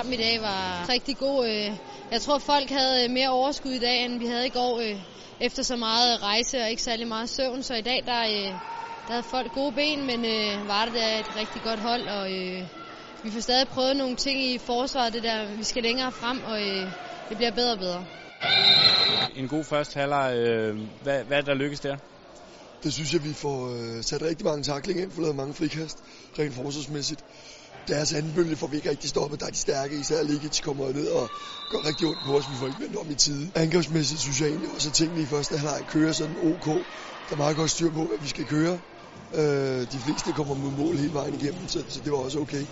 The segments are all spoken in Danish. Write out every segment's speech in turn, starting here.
kampen i dag var rigtig god. Øh, jeg tror, folk havde mere overskud i dag, end vi havde i går, øh, efter så meget rejse og ikke særlig meget søvn. Så i dag, der, øh, der havde folk gode ben, men øh, var det der et rigtig godt hold, og øh, vi får stadig prøvet nogle ting i forsvaret, det der, vi skal længere frem, og øh, det bliver bedre og bedre. En god første halvleg. Øh, hvad, hvad er der lykkes der? Det synes jeg, vi får øh, sat rigtig mange taklinger ind, får lavet mange frikast, rent forsvarsmæssigt. Deres anden bølge får vi ikke rigtig stoppet. Der er de stærke, især Ligic kommer ned og gør rigtig ondt på os. Vi får ikke vendt om i tide. Angrebsmæssigt synes jeg egentlig også, at tingene i første halvleg kører sådan OK. Der er meget godt styr på, hvad vi skal køre. Øh, de fleste kommer mod mål hele vejen igennem, så, så det var også okay.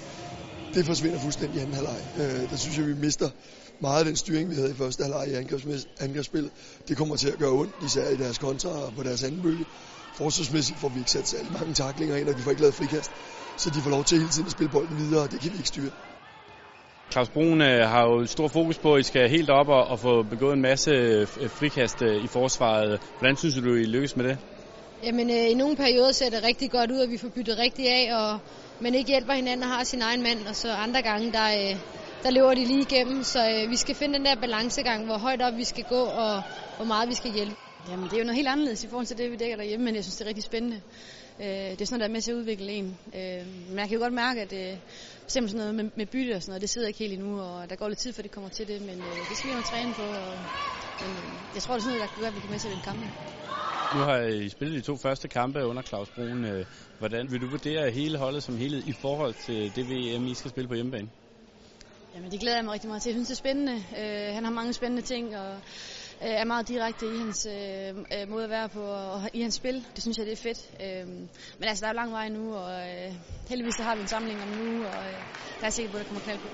Det forsvinder fuldstændig i anden halvleg. Øh, der synes jeg, vi mister meget af den styring, vi havde i første halvleg i angrebsspillet. Det kommer til at gøre ondt, især i deres kontra og på deres anden bølge. Forsvarsmæssigt får vi ikke sat særlig mange taklinger ind, og vi får ikke lavet frikast. Så de får lov til hele tiden at spille bolden videre, og det kan vi ikke styre. Claus Brun øh, har jo stor fokus på, at I skal helt op og, få begået en masse øh, frikast øh, i forsvaret. Hvordan synes du, I lykkes med det? Jamen, øh, i nogle perioder ser det rigtig godt ud, at vi får byttet rigtig af, og man ikke hjælper hinanden og har sin egen mand, og så andre gange, der, øh, der løber de lige igennem. Så øh, vi skal finde den der balancegang, hvor højt op vi skal gå, og hvor meget vi skal hjælpe. Jamen, det er jo noget helt anderledes i forhold til det, vi dækker derhjemme, men jeg synes, det er rigtig spændende. Øh, det er sådan noget, der er med til at udvikle en. Øh, men jeg kan jo godt mærke, at øh, sådan noget med, med bytte og sådan noget, det sidder ikke helt endnu, og der går lidt tid, før det kommer til det, men øh, det skal vi jo træne på. Og, men, øh, jeg tror, det er sådan noget, der kan gøre, at vi kan med til den kamp. Nu har I spillet de to første kampe under Claus Brun. Øh, hvordan vil du vurdere hele holdet som helhed i forhold til det VM, I skal spille på hjemmebane? Jamen, det glæder jeg mig rigtig meget til. Jeg synes, det er spændende. Øh, han har mange spændende ting, og øh, er meget direkte i hans øh, øh, måde at være på, og i hans spil. Det synes jeg, det er fedt. Øh, men altså, der er lang vej nu, og øh, heldigvis der har vi en samling om nu, og øh, der er sikkert på, at der kommer knald på.